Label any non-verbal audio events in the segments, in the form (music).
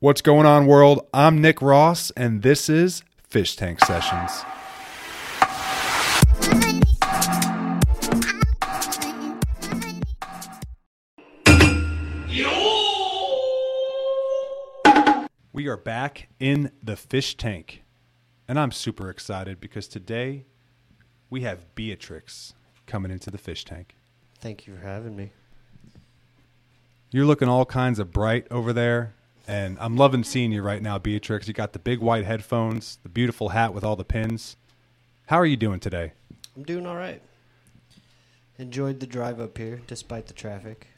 What's going on, world? I'm Nick Ross, and this is Fish Tank Sessions. We are back in the fish tank, and I'm super excited because today we have Beatrix coming into the fish tank. Thank you for having me. You're looking all kinds of bright over there, and I'm loving seeing you right now, Beatrix. You got the big white headphones, the beautiful hat with all the pins. How are you doing today? I'm doing all right. Enjoyed the drive up here despite the traffic.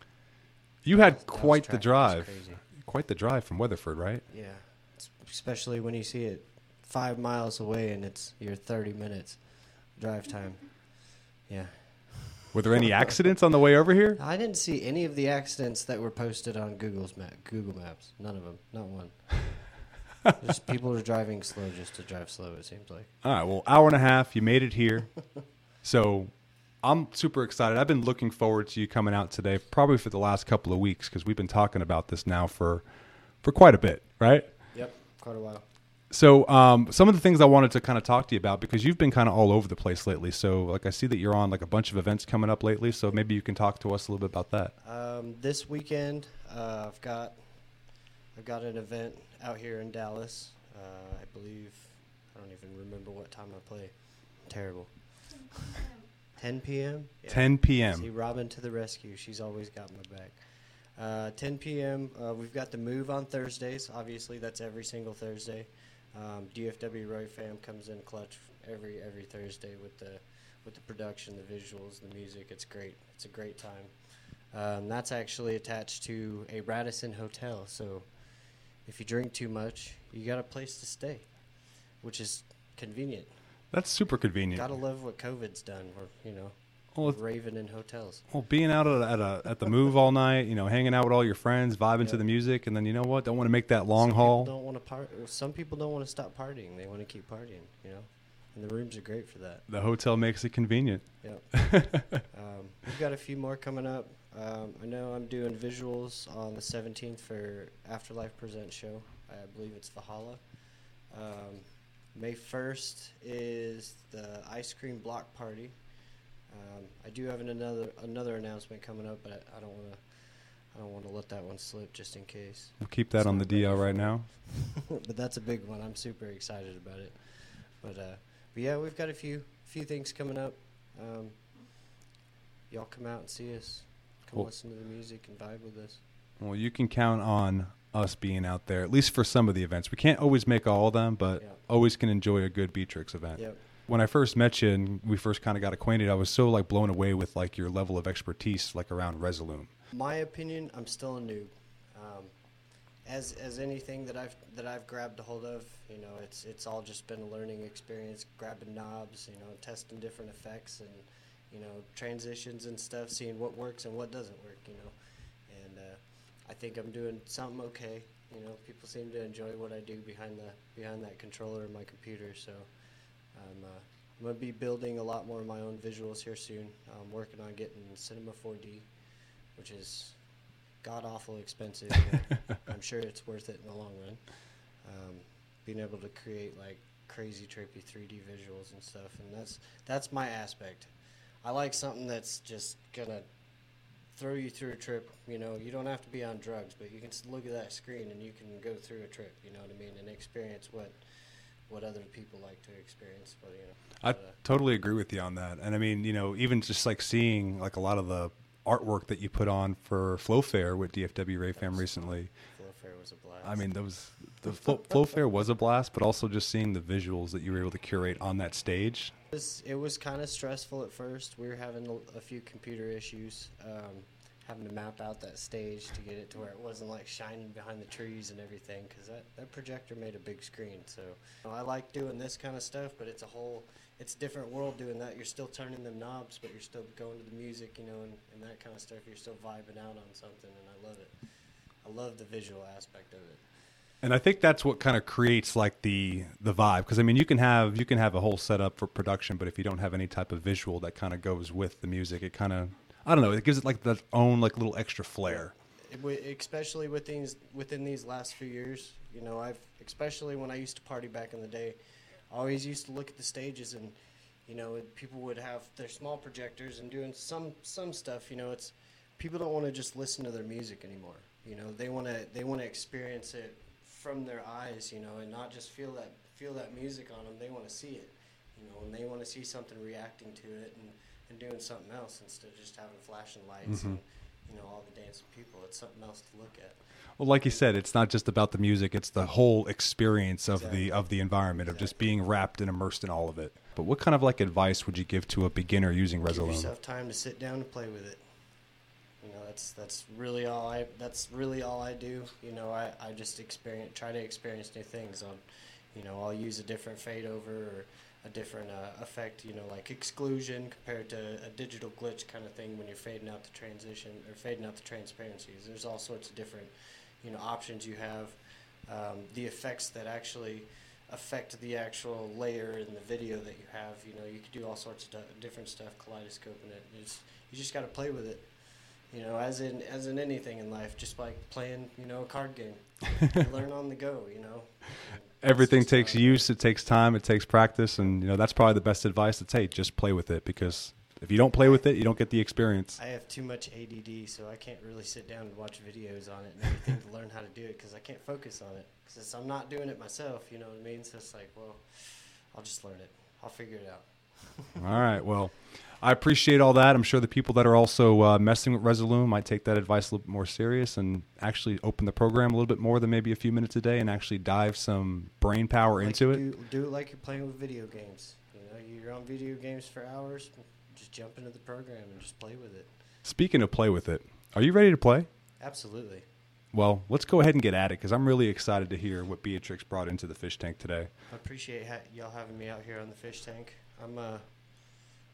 You had quite the drive. Quite the drive from Weatherford, right? Yeah. Especially when you see it five miles away and it's your 30 minutes drive time. Yeah. Were there any accidents on the way over here? I didn't see any of the accidents that were posted on Google's map, Google Maps. None of them. Not one. (laughs) just people are driving slow just to drive slow, it seems like. All right, well, hour and a half. You made it here. So I'm super excited. I've been looking forward to you coming out today, probably for the last couple of weeks, because we've been talking about this now for for quite a bit, right? Yep. Quite a while. So, um, some of the things I wanted to kind of talk to you about because you've been kind of all over the place lately. So, like, I see that you're on like a bunch of events coming up lately. So, maybe you can talk to us a little bit about that. Um, this weekend, uh, I've got I've got an event out here in Dallas. Uh, I believe I don't even remember what time I play. Terrible. 10 p.m. (laughs) Yeah. 10 See p.m. Robin to the rescue. She's always got my back. Uh, 10 p.m. Uh, we've got the move on Thursdays. Obviously, that's every single Thursday. Um, DFW Roy Fam comes in clutch every every Thursday with the with the production, the visuals, the music. It's great. It's a great time. Um, that's actually attached to a Radisson hotel. So if you drink too much, you got a place to stay, which is convenient. That's super convenient. Gotta love what COVID's done. We're you know Well, raving in hotels. well, being out at, at a at the move all night, you know, hanging out with all your friends, vibing to the music, and then you know what? Don't want to make that long some haul. Don't want to part. Some people don't want to stop partying. They want to keep partying. You know, and the rooms are great for that. The hotel makes it convenient. Yep. (laughs) um, we've got a few more coming up. Um, I know I'm doing visuals on the 17th for Afterlife Present show. I believe it's Valhalla. Um, May 1st is the ice cream block party. Um, I do have an another another announcement coming up, but I don't want to. I don't want to let that one slip just in case. We'll keep that It's on the DL right now. (laughs) but that's a big one. I'm super excited about it. But uh, but yeah, we've got a few few things coming up. Um, y'all come out and see us. Come Cool. listen to the music and vibe with us. Well, you can count on us being out there, at least for some of the events. We can't always make all of them, but always can enjoy a good Beatrix event. Yep. When I first met you and we first kind of got acquainted, I was so like blown away with like your level of expertise, like around Resolume. My opinion, I'm still a noob. Um, as as anything that I've that I've grabbed a hold of, you know, it's it's all just been a learning experience, grabbing knobs, you know, testing different effects and you know transitions and stuff, seeing what works and what doesn't work, you know. And uh, I think I'm doing something okay. You know, people seem to enjoy what I do behind the behind that controller and my computer, so. I'm, uh, I'm gonna be building a lot more of my own visuals here soon. I'm working on getting Cinema 4D, which is god awful expensive. (laughs) I'm sure it's worth it in the long run. Um, being able to create like crazy trippy 3D visuals and stuff, and that's that's my aspect. I like something that's just gonna throw you through a trip. You know, you don't have to be on drugs, but you can look at that screen and you can go through a trip. You know what I mean, and experience what what other people like to experience. But you know, I but, uh, totally agree with you on that. And I mean, you know, even just like seeing like a lot of the artwork that you put on for Flow Fair with DFW Ray Fam recently. Flow Fair was a blast. I mean, those the Flow, Flow Fair was a blast, but also just seeing the visuals that you were able to curate on that stage. It was, was kind of stressful at first. We were having a, a few computer issues, um, having to map out that stage to get it to where it wasn't like shining behind the trees and everything, because that, that projector made a big screen. So you know, I like doing this kind of stuff, but it's a whole, it's a different world doing that. You're still turning them knobs, but you're still going to the music, you know, and, and that kind of stuff. You're still vibing out on something, and I love it. I love the visual aspect of it. And I think that's what kind of creates like the the vibe because I mean you can have you can have a whole setup for production, but if you don't have any type of visual that kind of goes with the music, it kind of I don't know. It gives it like that own like little extra flair. especially with these within these last few years. You know, I've especially when I used to party back in the day, I always used to look at the stages and you know people would have their small projectors and doing some some stuff. You know, it's people don't want to just listen to their music anymore. You know, they want to they want to experience it from their eyes. You know, and not just feel that feel that music on them. They want to see it. You know, and they want to see something reacting to it and, and doing something else instead of just having flashing lights mm-hmm. and you know all the dancing people. It's something else to look at. Well, like you said, it's not just about the music; it's the whole experience of Exactly. the of the environment of just being wrapped and immersed in all of it. But what kind of like advice would you give to a beginner using Give yourself time to sit down and play with it. You know, that's that's really all I that's really all I do. You know, I, I just experience try to experience new things. I'll you know, I'll use a different fade over or a different uh, effect, you know, like exclusion compared to a digital glitch kind of thing when you're fading out the transition or fading out the transparencies. There's all sorts of different, you know, options you have. Um, the effects that actually affect the actual layer in the video that you have. You know, you could do all sorts of different stuff, kaleidoscoping it. It's, you just got to play with it. You know, as in as in anything in life, just like playing, you know, a card game. you (laughs) learn on the go. You know. Everything takes use, it takes time, it takes practice, and you know that's probably the best advice. It's hey, just play with it because if you don't play with it, you don't get the experience. I have too much ADD, so I can't really sit down and watch videos on it and everything to learn how to do it because I can't focus on it. Because I'm not doing it myself, you know what I mean? So it's like, well, I'll just learn it. I'll figure it out. All right. Well, I appreciate all that. I'm sure the people that are also uh, messing with Resolume might take that advice a little bit more serious and actually open the program a little bit more than maybe a few minutes a day and actually dive some brain power Like into you it. Do, do it like you're playing with video games. You know, you're on video games for hours. Just jump into the program and just play with it. Speaking of play with it, are you ready to play? Absolutely. Well, let's go ahead and get at it because I'm really excited to hear what Beatrix brought into the fish tank today. I appreciate ha- y'all having me out here on the fish tank. I'm uh,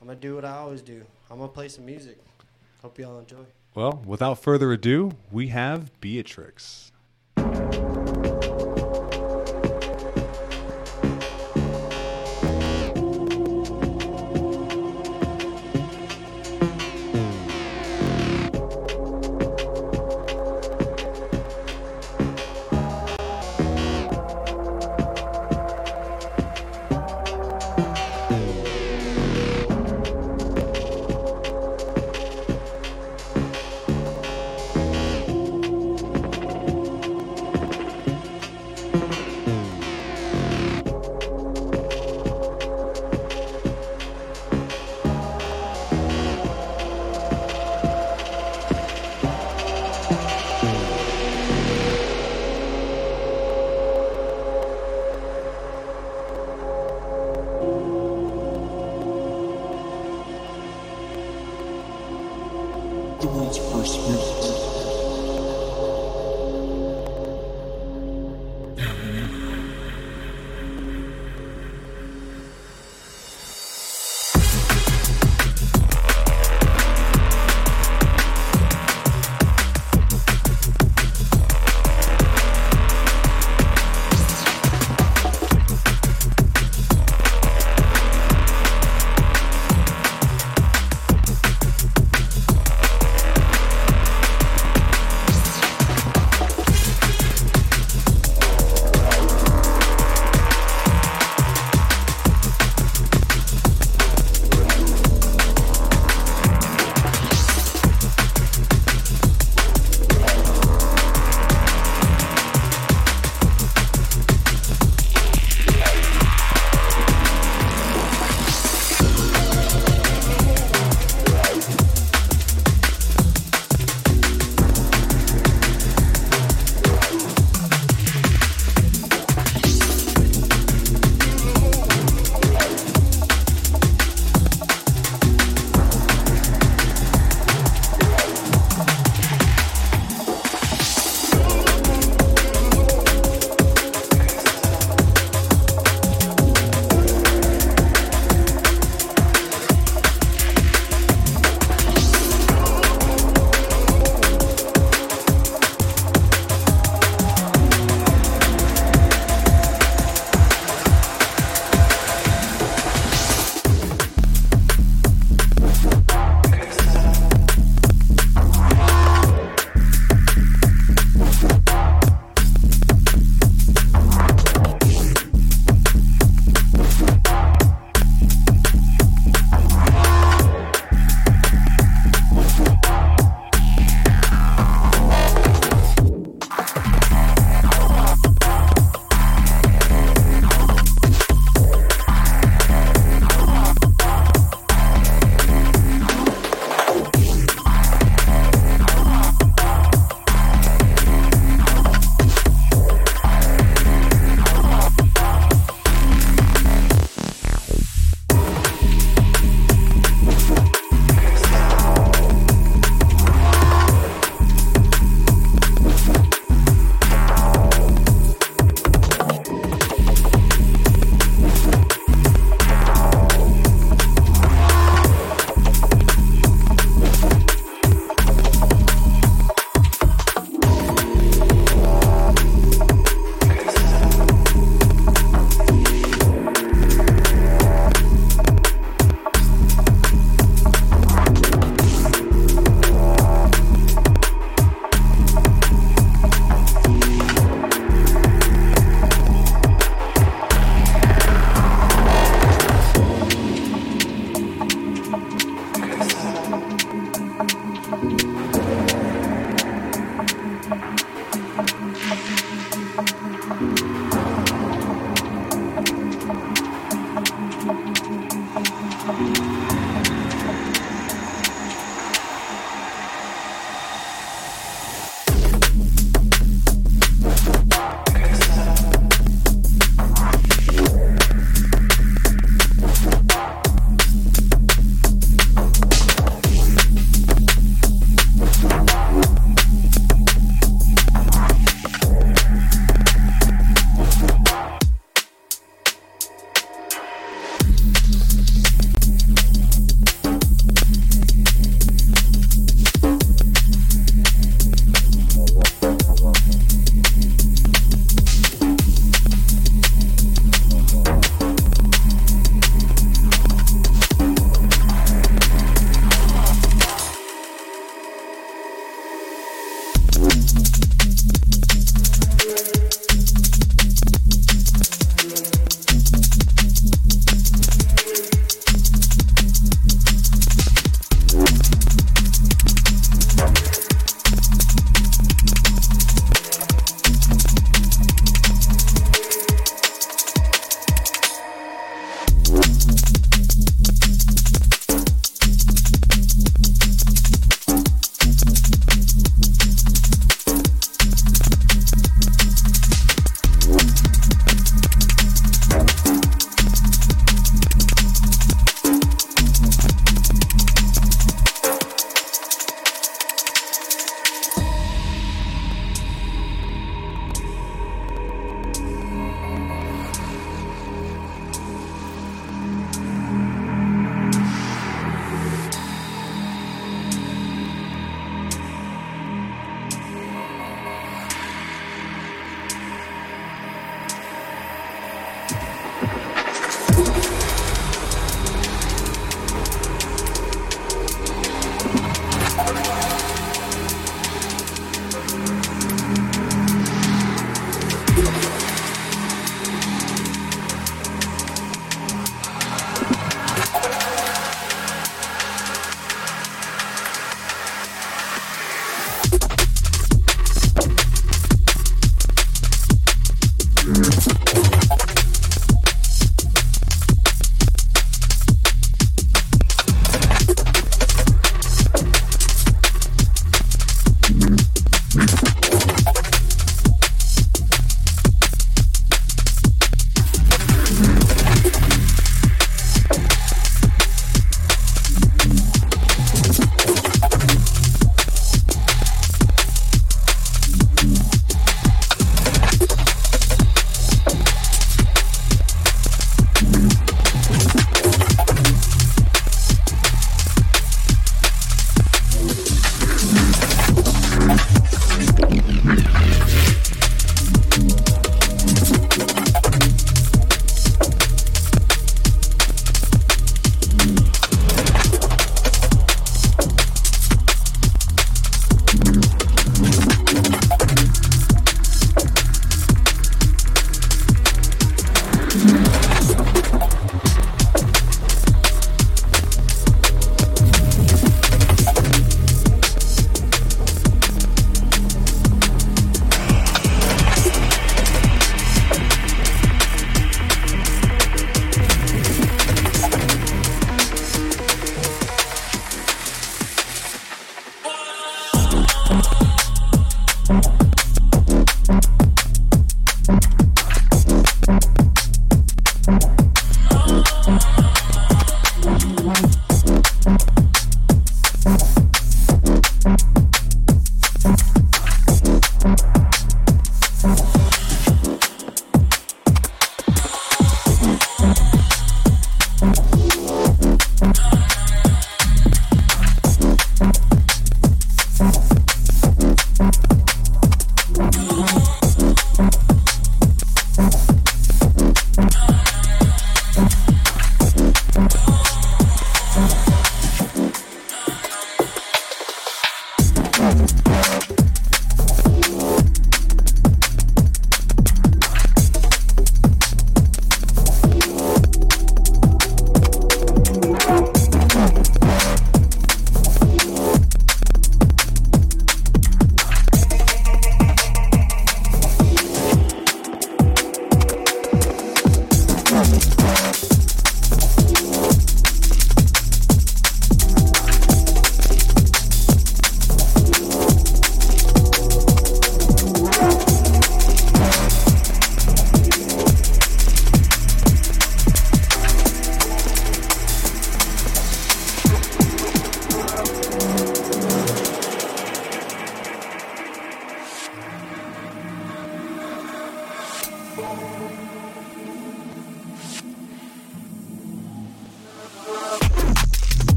I'm gonna do what I always do. I'm gonna play some music. Hope y'all enjoy. Well, without further ado, we have Beatrix.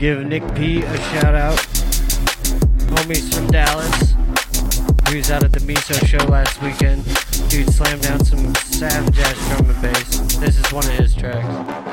Give Nick P a shout out. Homies from Dallas. He was out at the Miso show last weekend. Dude slammed down some savage ass drum and bass. This is one of his tracks.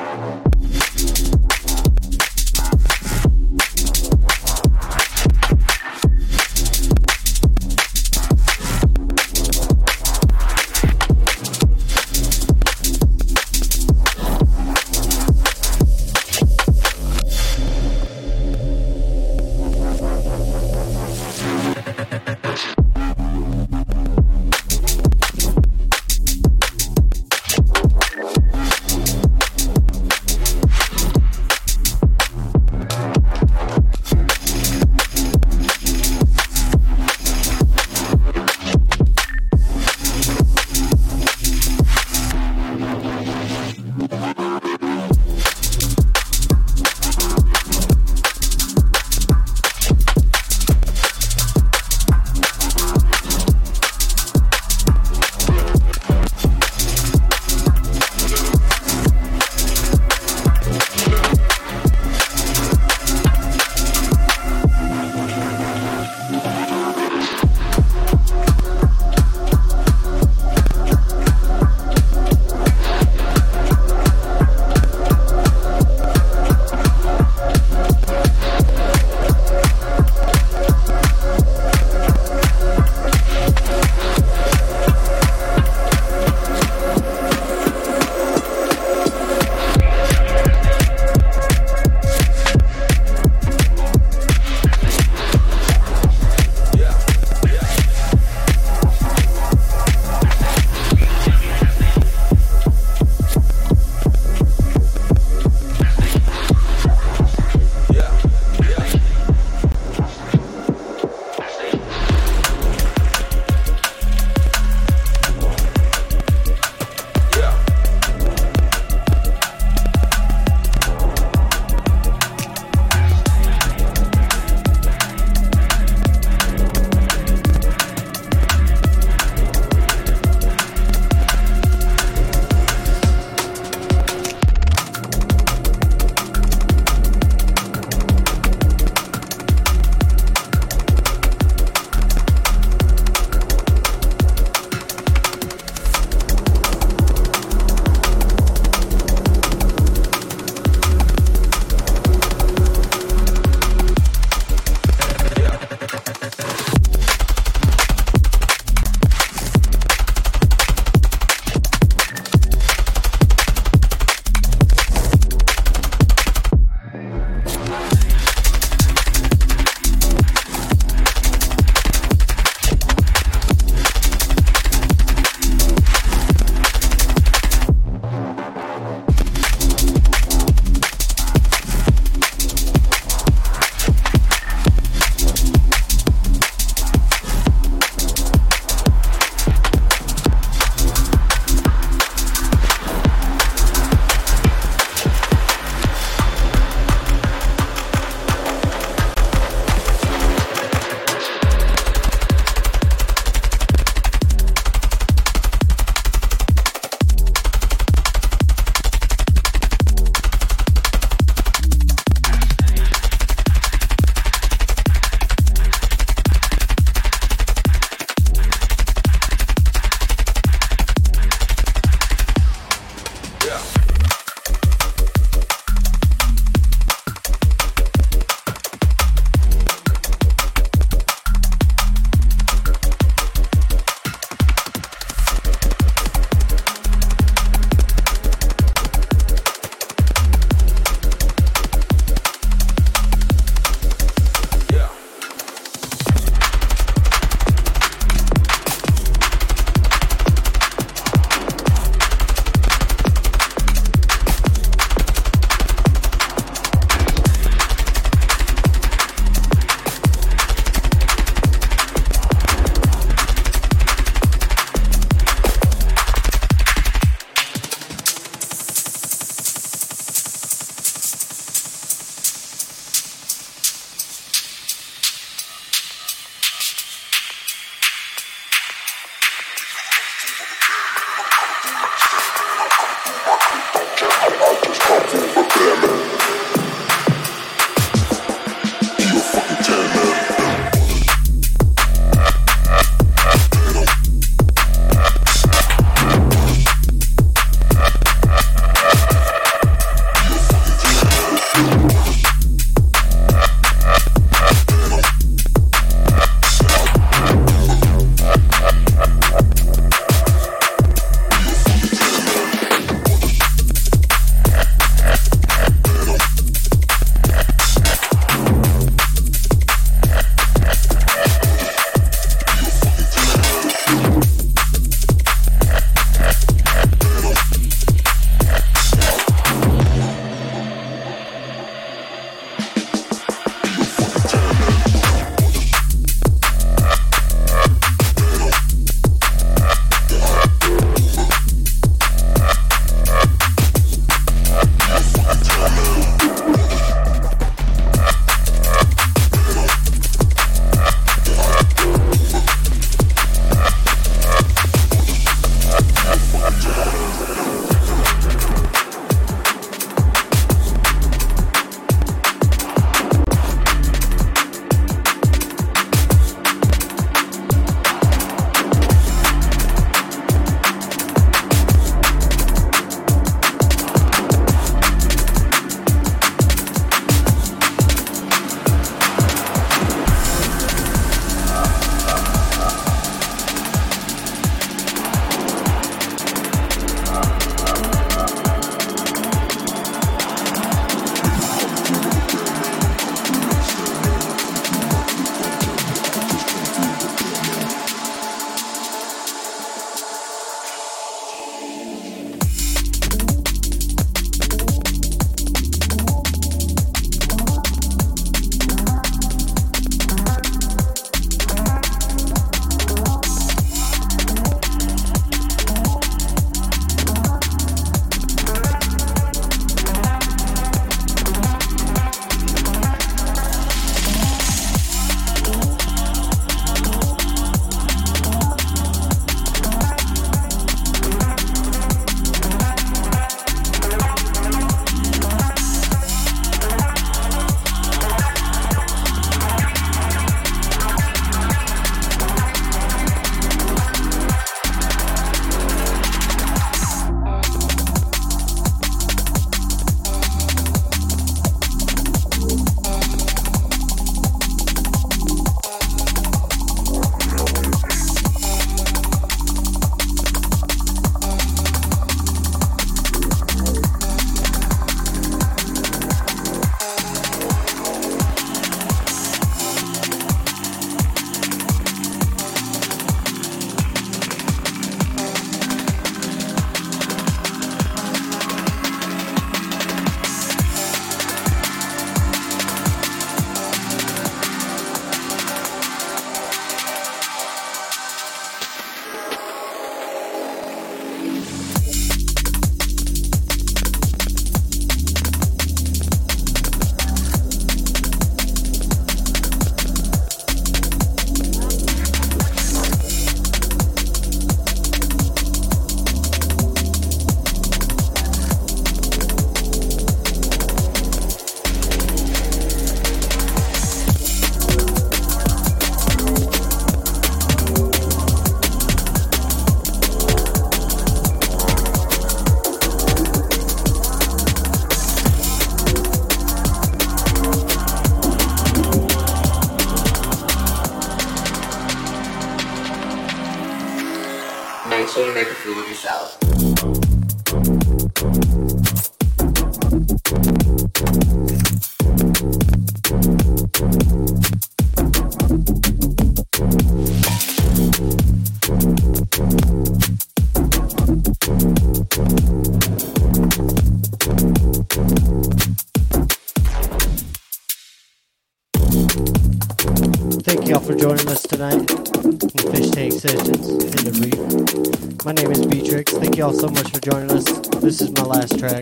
Last track.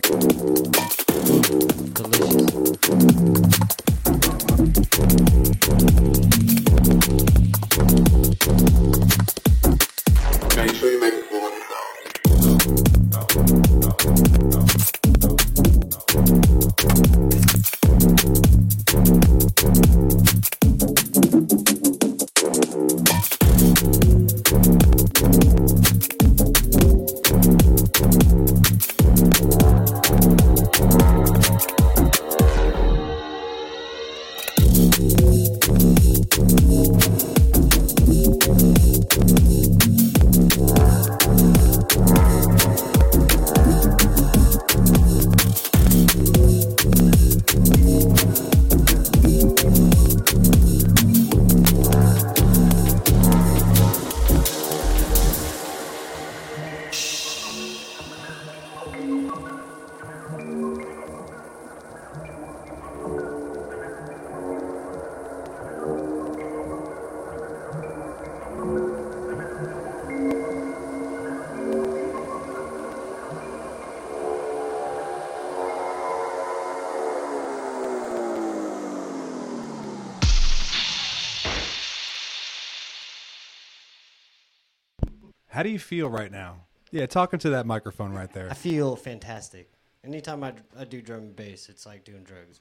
How do you feel right now? Yeah, talking to that microphone right there. I feel fantastic. Anytime I, I do drum and bass, it's like doing drugs.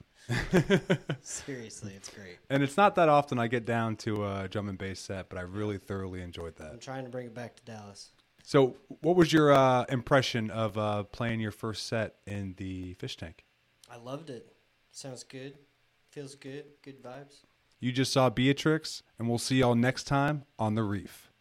(laughs) Seriously, it's great. And it's not that often I get down to a drum and bass set, but I really thoroughly enjoyed that. I'm trying to bring it back to Dallas. So, what was your uh, impression of uh, playing your first set in the fish tank? I loved it. Sounds good. Feels good. Good vibes. You just saw Beatrix, and we'll see y'all next time on the Reef.